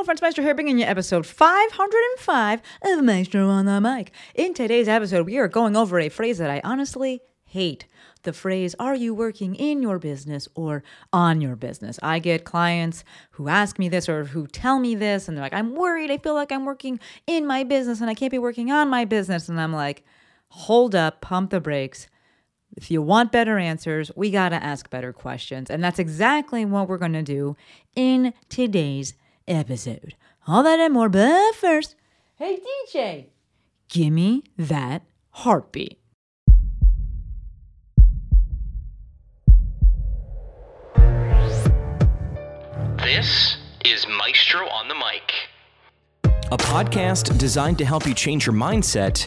Hello, friends. Maestro here, bringing you episode 505 of Maestro on the Mic. In today's episode, we are going over a phrase that I honestly hate. The phrase, are you working in your business or on your business? I get clients who ask me this or who tell me this, and they're like, I'm worried. I feel like I'm working in my business and I can't be working on my business. And I'm like, hold up, pump the brakes. If you want better answers, we got to ask better questions. And that's exactly what we're going to do in today's episode. All that and more, but first, hey DJ, give me that heartbeat. This is Maestro on the Mic. a podcast designed to help you change your mindset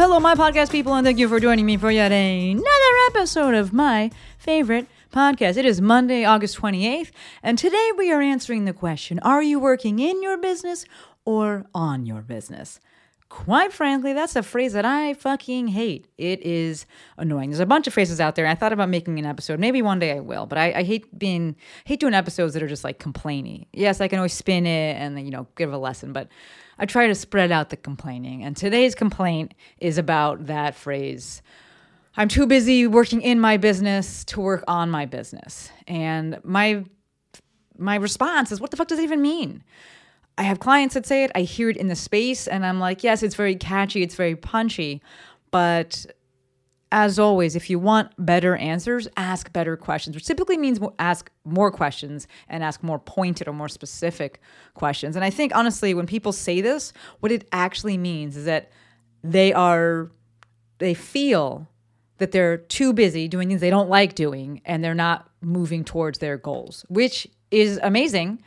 Hello, my podcast people, and thank you for joining me for yet another episode of my favorite podcast. It is Monday, August 28th, and today we are answering the question Are you working in your business or on your business? Quite frankly, that's a phrase that I fucking hate. It is annoying. There's a bunch of phrases out there. I thought about making an episode. Maybe one day I will, but I, I hate being hate doing episodes that are just like complaining. Yes, I can always spin it and you know give a lesson, but I try to spread out the complaining. And today's complaint is about that phrase. I'm too busy working in my business to work on my business. And my my response is what the fuck does it even mean? I have clients that say it, I hear it in the space and I'm like, yes, it's very catchy, it's very punchy, but as always, if you want better answers, ask better questions, which typically means ask more questions and ask more pointed or more specific questions. And I think, honestly, when people say this, what it actually means is that they are, they feel that they're too busy doing things they don't like doing and they're not moving towards their goals, which is amazing.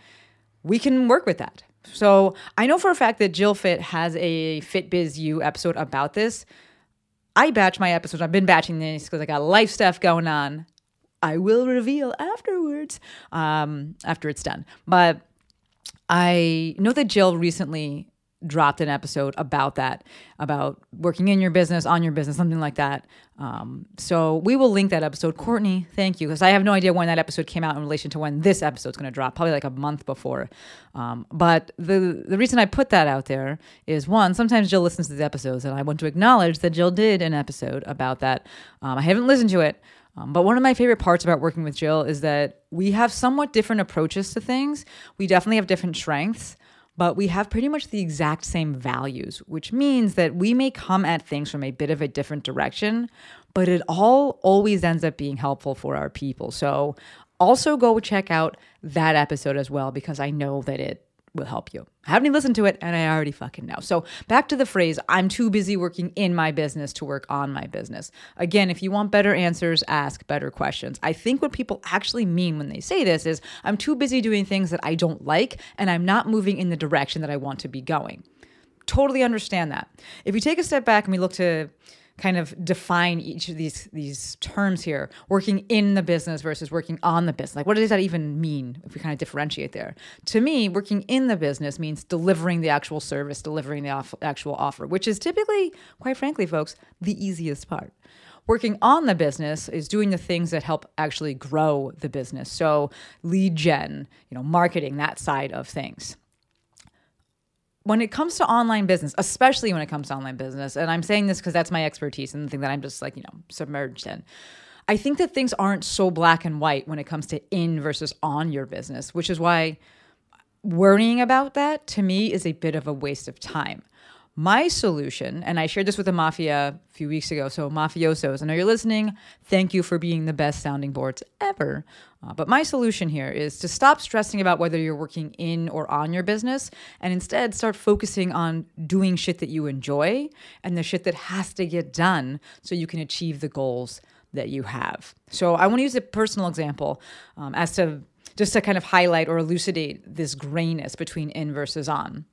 We can work with that. So I know for a fact that JillFit has a FitBizU episode about this. I batch my episodes. I've been batching these because I got life stuff going on. I will reveal afterwards, um, after it's done. But I know that Jill recently dropped an episode about that, about working in your business, on your business, something like that. Um, so we will link that episode. Courtney, thank you, because I have no idea when that episode came out in relation to when this episode's going to drop. Probably like a month before. Um, but the the reason I put that out there is one, sometimes Jill listens to the episodes, and I want to acknowledge that Jill did an episode about that. Um, I haven't listened to it. Um, but one of my favorite parts about working with Jill is that we have somewhat different approaches to things. We definitely have different strengths, but we have pretty much the exact same values, which means that we may come at things from a bit of a different direction, but it all always ends up being helpful for our people. So also go check out that episode as well because I know that it will help you. I haven't even listened to it and I already fucking know. So back to the phrase, I'm too busy working in my business to work on my business. Again, if you want better answers, ask better questions. I think what people actually mean when they say this is, I'm too busy doing things that I don't like and I'm not moving in the direction that I want to be going. Totally understand that. If you take a step back and we look to kind of define each of these these terms here working in the business versus working on the business. Like what does that even mean if we kind of differentiate there? To me working in the business means delivering the actual service delivering the off- actual offer which is typically quite frankly folks the easiest part. Working on the business is doing the things that help actually grow the business. So lead gen you know marketing that side of things when it comes to online business, especially when it comes to online business, and I'm saying this because that's my expertise and the thing that I'm just like, you know, submerged in. I think that things aren't so black and white when it comes to in versus on your business, which is why worrying about that to me is a bit of a waste of time. My solution, and I shared this with the mafia a few weeks ago, so mafiosos, I know you're listening. Thank you for being the best sounding boards ever. Uh, but my solution here is to stop stressing about whether you're working in or on your business and instead start focusing on doing shit that you enjoy and the shit that has to get done so you can achieve the goals that you have. So I want to use a personal example um, as to just to kind of highlight or elucidate this grayness between in versus on.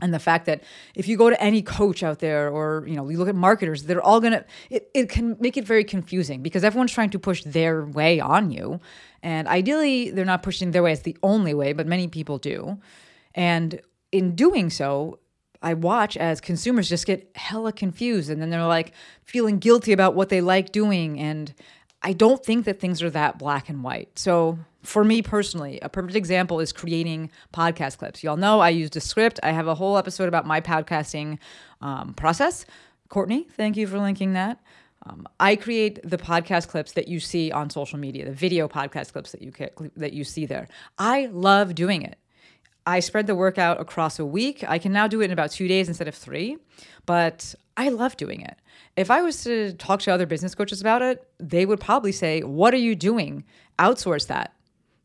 And the fact that if you go to any coach out there or you know you look at marketers they're all gonna it, it can make it very confusing because everyone's trying to push their way on you. And ideally they're not pushing their way as the only way but many people do. And in doing so i watch as consumers just get hella confused and then they're like feeling guilty about what they like doing. And i don't think that things are that black and white so for me personally, a perfect example is creating podcast clips. Y'all know I used a script. I have a whole episode about my podcasting um, process. Courtney, thank you for linking that. Um, I create the podcast clips that you see on social media, the video podcast clips that you that you see there. I love doing it. I spread the workout across a week. I can now do it in about two days instead of three, but I love doing it. If I was to talk to other business coaches about it, they would probably say, What are you doing? Outsource that.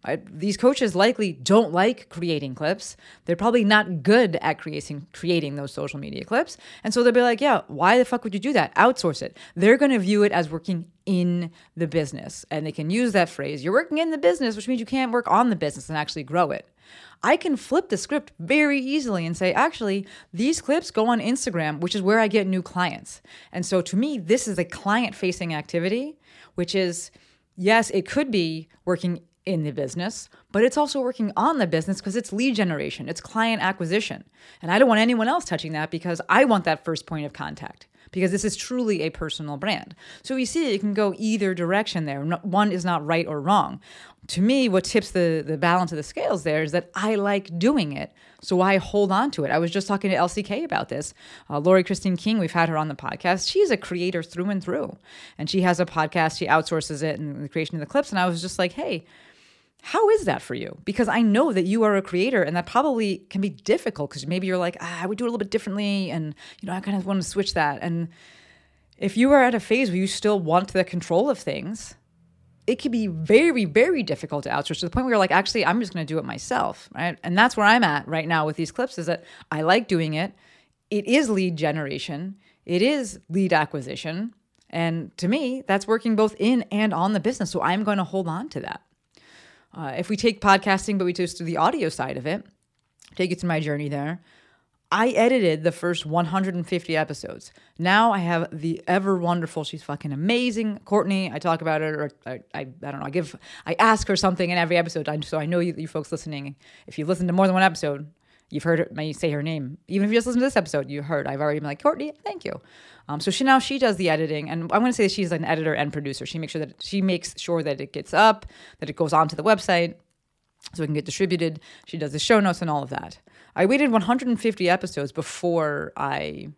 I, these coaches likely don't like creating clips. They're probably not good at creating creating those social media clips. And so they'll be like, "Yeah, why the fuck would you do that? Outsource it." They're going to view it as working in the business, and they can use that phrase. You're working in the business, which means you can't work on the business and actually grow it. I can flip the script very easily and say, actually, these clips go on Instagram, which is where I get new clients. And so to me, this is a client facing activity, which is yes, it could be working in the business, but it's also working on the business because it's lead generation, it's client acquisition. And I don't want anyone else touching that because I want that first point of contact because this is truly a personal brand. So we see it can go either direction there. One is not right or wrong. To me, what tips the, the balance of the scales there is that I like doing it. So I hold on to it. I was just talking to LCK about this. Uh, Laurie Christine King, we've had her on the podcast. She's a creator through and through. And she has a podcast, she outsources it and the creation of the clips. And I was just like, hey, how is that for you? Because I know that you are a creator and that probably can be difficult because maybe you're like, ah, I would do it a little bit differently. And, you know, I kind of want to switch that. And if you are at a phase where you still want the control of things, it can be very, very difficult to outsource to the point where you're like, actually, I'm just going to do it myself. Right. And that's where I'm at right now with these clips is that I like doing it. It is lead generation, it is lead acquisition. And to me, that's working both in and on the business. So I'm going to hold on to that. Uh, if we take podcasting, but we just do the audio side of it, take you through my journey there. I edited the first 150 episodes. Now I have the ever wonderful, she's fucking amazing, Courtney. I talk about her, or I, I, I don't know, I give, I ask her something in every episode. So I know you, you folks listening, if you listen to more than one episode, you've heard may say her name. Even if you just listen to this episode, you heard. I've already been like, Courtney, thank you. Um, so she now she does the editing, and I'm going to say she's an editor and producer. She makes sure that she makes sure that it gets up, that it goes onto the website, so it can get distributed. She does the show notes and all of that. I waited 150 episodes before I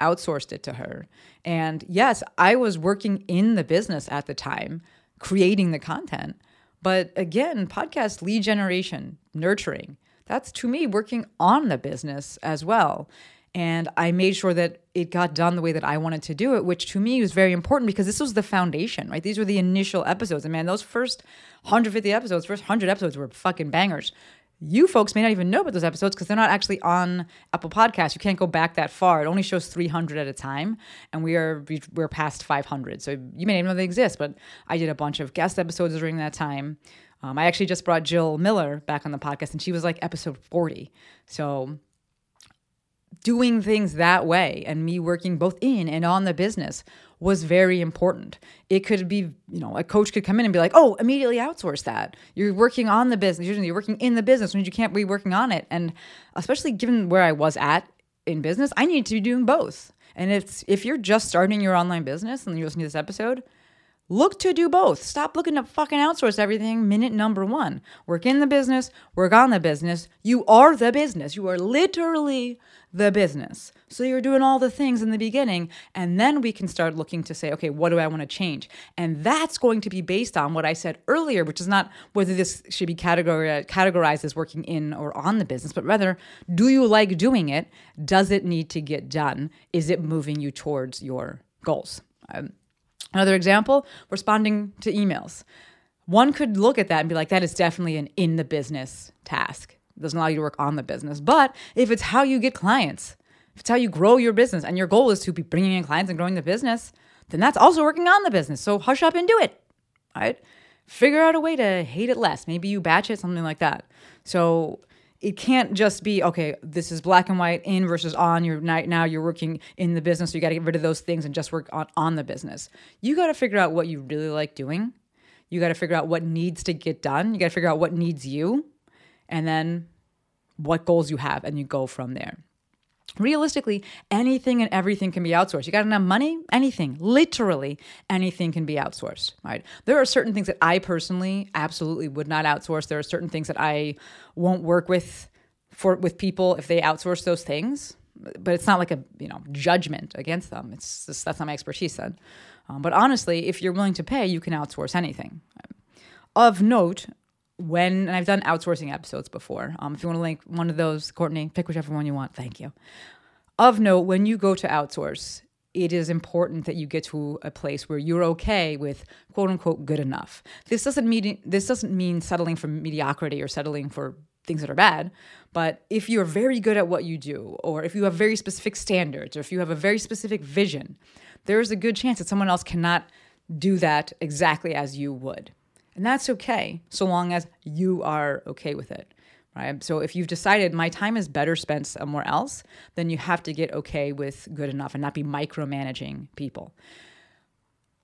outsourced it to her. And yes, I was working in the business at the time, creating the content. But again, podcast lead generation, nurturing, that's to me working on the business as well. And I made sure that it got done the way that I wanted to do it, which to me was very important because this was the foundation, right? These were the initial episodes. And man, those first 150 episodes, first 100 episodes were fucking bangers. You folks may not even know about those episodes because they're not actually on Apple Podcasts. You can't go back that far. It only shows 300 at a time, and we are we're past 500. So you may not even know they exist. But I did a bunch of guest episodes during that time. Um, I actually just brought Jill Miller back on the podcast, and she was like episode 40. So doing things that way and me working both in and on the business was very important. It could be, you know, a coach could come in and be like, "Oh, immediately outsource that. You're working on the business. You're working in the business, means you can't be working on it." And especially given where I was at in business, I need to be doing both. And if if you're just starting your online business and you're listening to this episode, Look to do both. Stop looking to fucking outsource everything. Minute number one work in the business, work on the business. You are the business. You are literally the business. So you're doing all the things in the beginning, and then we can start looking to say, okay, what do I want to change? And that's going to be based on what I said earlier, which is not whether this should be categorized as working in or on the business, but rather, do you like doing it? Does it need to get done? Is it moving you towards your goals? Um, Another example, responding to emails. One could look at that and be like, that is definitely an in the business task. It doesn't allow you to work on the business. But if it's how you get clients, if it's how you grow your business, and your goal is to be bringing in clients and growing the business, then that's also working on the business. So hush up and do it. Right? Figure out a way to hate it less. Maybe you batch it, something like that. So it can't just be okay this is black and white in versus on you're ni- now you're working in the business so you got to get rid of those things and just work on, on the business. You got to figure out what you really like doing. You got to figure out what needs to get done. You got to figure out what needs you and then what goals you have and you go from there. Realistically anything and everything can be outsourced. You got enough money? Anything. Literally anything can be outsourced right? There are certain things that i personally absolutely would not outsource. There are certain things that i won't work with for with people if they outsource those things but it's not like a you know judgment against them it's just, that's not my expertise then um, but honestly if you're willing to pay you can outsource anything of note when and I've done outsourcing episodes before. Um, if you want to link one of those, Courtney, pick whichever one you want. Thank you. Of note, when you go to outsource, it is important that you get to a place where you're okay with quote unquote good enough. This doesn't mean this doesn't mean settling for mediocrity or settling for things that are bad, but if you're very good at what you do, or if you have very specific standards, or if you have a very specific vision, there's a good chance that someone else cannot do that exactly as you would. And that's okay, so long as you are okay with it. Right? So if you've decided my time is better spent somewhere else, then you have to get okay with good enough and not be micromanaging people.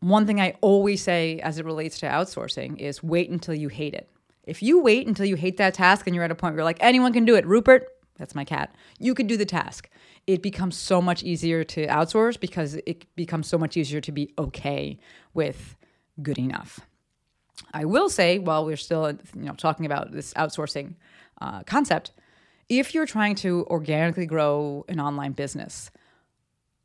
One thing I always say as it relates to outsourcing is wait until you hate it. If you wait until you hate that task and you're at a point where you're like, anyone can do it, Rupert, that's my cat, you can do the task. It becomes so much easier to outsource because it becomes so much easier to be okay with good enough. I will say, while we're still you know talking about this outsourcing uh, concept, if you're trying to organically grow an online business,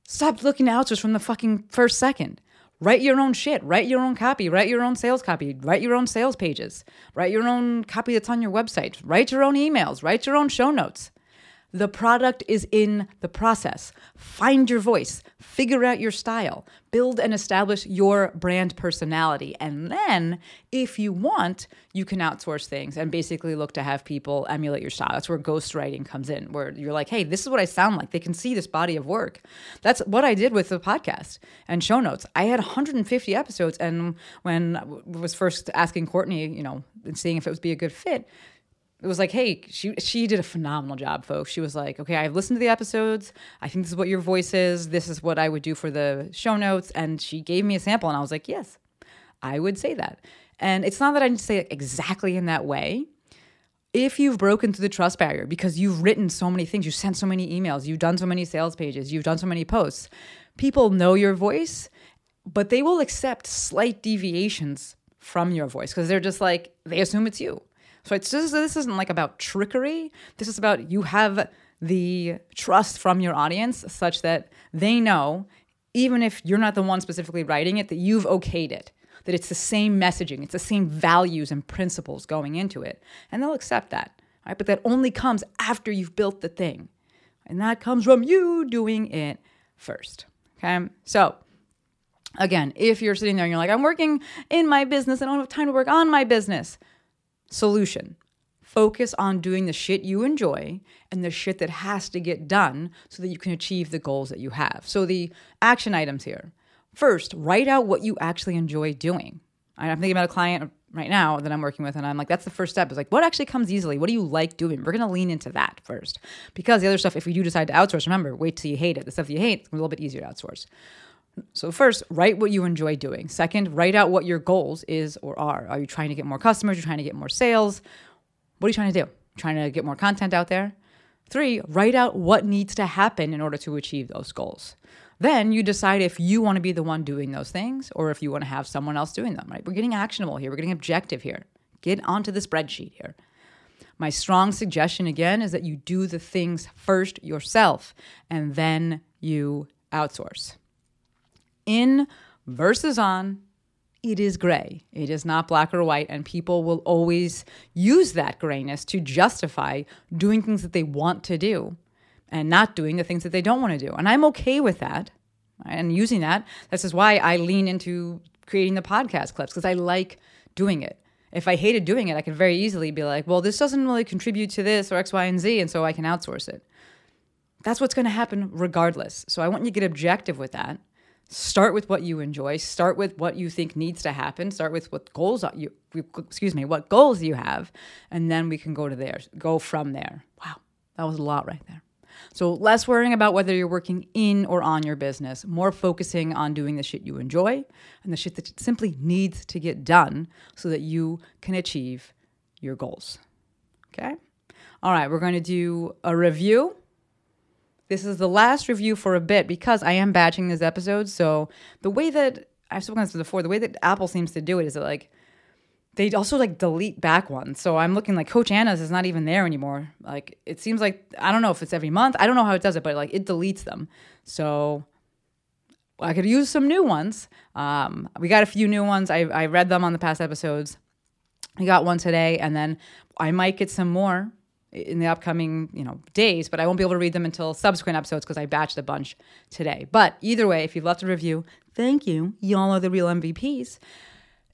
stop looking to outsource from the fucking first second. Write your own shit. Write your own copy. Write your own sales copy. Write your own sales pages. Write your own copy that's on your website. Write your own emails. Write your own show notes. The product is in the process. Find your voice, figure out your style, build and establish your brand personality. And then, if you want, you can outsource things and basically look to have people emulate your style. That's where ghostwriting comes in, where you're like, hey, this is what I sound like. They can see this body of work. That's what I did with the podcast and show notes. I had 150 episodes. And when I was first asking Courtney, you know, and seeing if it would be a good fit, it was like, hey, she she did a phenomenal job, folks. She was like, okay, I've listened to the episodes. I think this is what your voice is. This is what I would do for the show notes. And she gave me a sample, and I was like, yes, I would say that. And it's not that I to say it exactly in that way. If you've broken through the trust barrier because you've written so many things, you've sent so many emails, you've done so many sales pages, you've done so many posts, people know your voice, but they will accept slight deviations from your voice because they're just like, they assume it's you. So it's just, this isn't like about trickery. This is about you have the trust from your audience such that they know, even if you're not the one specifically writing it, that you've okayed it, that it's the same messaging, it's the same values and principles going into it. And they'll accept that. Right? But that only comes after you've built the thing. And that comes from you doing it first. Okay. So again, if you're sitting there and you're like, I'm working in my business, I don't have time to work on my business Solution focus on doing the shit you enjoy and the shit that has to get done so that you can achieve the goals that you have. So, the action items here first, write out what you actually enjoy doing. I'm thinking about a client right now that I'm working with, and I'm like, that's the first step is like, what actually comes easily? What do you like doing? We're gonna lean into that first. Because the other stuff, if we do decide to outsource, remember, wait till you hate it. The stuff you hate, it's a little bit easier to outsource. So first, write what you enjoy doing. Second, write out what your goals is or are. Are you trying to get more customers? You're trying to get more sales? What are you trying to do? Trying to get more content out there? Three, write out what needs to happen in order to achieve those goals. Then you decide if you want to be the one doing those things or if you want to have someone else doing them, right? We're getting actionable here. We're getting objective here. Get onto the spreadsheet here. My strong suggestion again is that you do the things first yourself and then you outsource in versus on, it is gray. It is not black or white. And people will always use that grayness to justify doing things that they want to do and not doing the things that they don't want to do. And I'm okay with that. And using that, this is why I lean into creating the podcast clips because I like doing it. If I hated doing it, I could very easily be like, well, this doesn't really contribute to this or X, Y, and Z. And so I can outsource it. That's what's going to happen regardless. So I want you to get objective with that Start with what you enjoy. Start with what you think needs to happen. Start with what goals you excuse me, what goals you have, and then we can go to there. Go from there. Wow. That was a lot right there. So, less worrying about whether you're working in or on your business, more focusing on doing the shit you enjoy and the shit that simply needs to get done so that you can achieve your goals. Okay? All right, we're going to do a review. This is the last review for a bit because I am batching this episode. So, the way that I've spoken this before, the way that Apple seems to do it is that, like, they also like delete back ones. So I'm looking like Coach Anna's is not even there anymore. Like it seems like I don't know if it's every month. I don't know how it does it, but like it deletes them. So I could use some new ones. Um, we got a few new ones. I, I read them on the past episodes. We got one today, and then I might get some more in the upcoming you know days. But I won't be able to read them until subsequent episodes because I batched a bunch today. But either way, if you've left a review, thank you. Y'all are the real MVPs.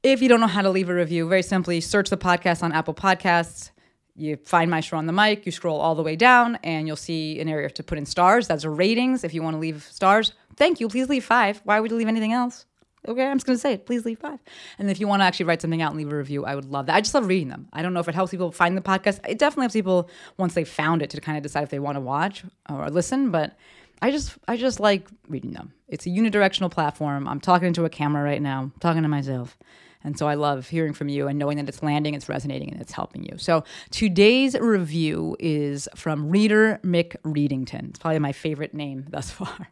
If you don't know how to leave a review, very simply search the podcast on Apple Podcasts. You find Maestro on the mic, you scroll all the way down, and you'll see an area to put in stars. That's ratings. If you want to leave stars, thank you. Please leave five. Why would you leave anything else? Okay, I'm just gonna say it. Please leave five. And if you want to actually write something out and leave a review, I would love that. I just love reading them. I don't know if it helps people find the podcast. It definitely helps people once they found it to kind of decide if they want to watch or listen. But I just I just like reading them. It's a unidirectional platform. I'm talking into a camera right now. I'm talking to myself. And so I love hearing from you and knowing that it's landing, it's resonating, and it's helping you. So today's review is from Reader McReadington. It's probably my favorite name thus far.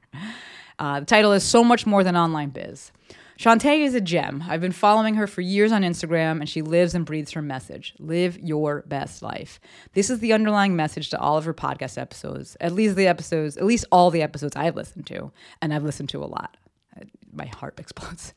Uh, the title is So Much More Than Online Biz. Shanté is a gem. I've been following her for years on Instagram, and she lives and breathes her message live your best life. This is the underlying message to all of her podcast episodes, at least the episodes, at least all the episodes I've listened to, and I've listened to a lot. My heart explodes.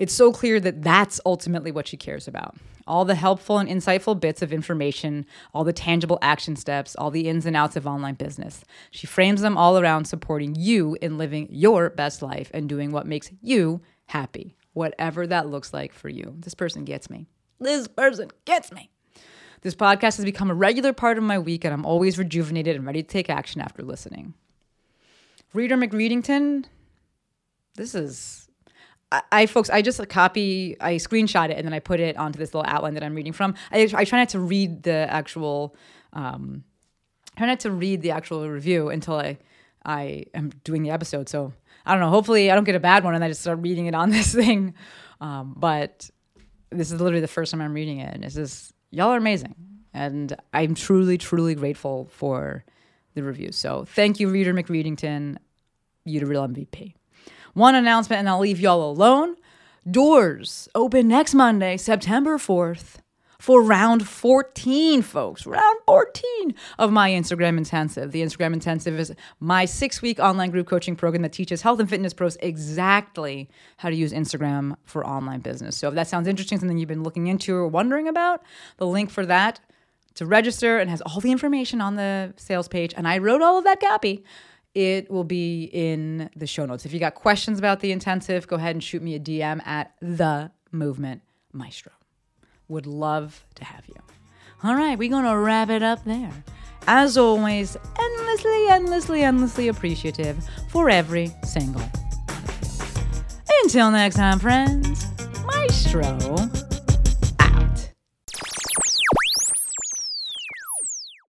It's so clear that that's ultimately what she cares about. All the helpful and insightful bits of information, all the tangible action steps, all the ins and outs of online business. She frames them all around supporting you in living your best life and doing what makes you happy, whatever that looks like for you. This person gets me. This person gets me. This podcast has become a regular part of my week, and I'm always rejuvenated and ready to take action after listening. Reader McReadington, this is I, I, folks, I just copy, I screenshot it, and then I put it onto this little outline that I'm reading from. I, I try not to read the actual, um, try not to read the actual review until I, I am doing the episode. So I don't know. Hopefully, I don't get a bad one, and I just start reading it on this thing. Um, but this is literally the first time I'm reading it, and it's just y'all are amazing, and I'm truly, truly grateful for the review. So thank you, Reader McReadington. You're the real MVP. One announcement, and I'll leave y'all alone. Doors open next Monday, September 4th, for round 14, folks. Round 14 of my Instagram Intensive. The Instagram Intensive is my six week online group coaching program that teaches health and fitness pros exactly how to use Instagram for online business. So if that sounds interesting, something you've been looking into or wondering about, the link for that to register and has all the information on the sales page. And I wrote all of that copy it will be in the show notes. If you got questions about the intensive, go ahead and shoot me a DM at the movement maestro. Would love to have you. All right, we're going to wrap it up there. As always, endlessly, endlessly, endlessly appreciative for every single. Until next time, friends, maestro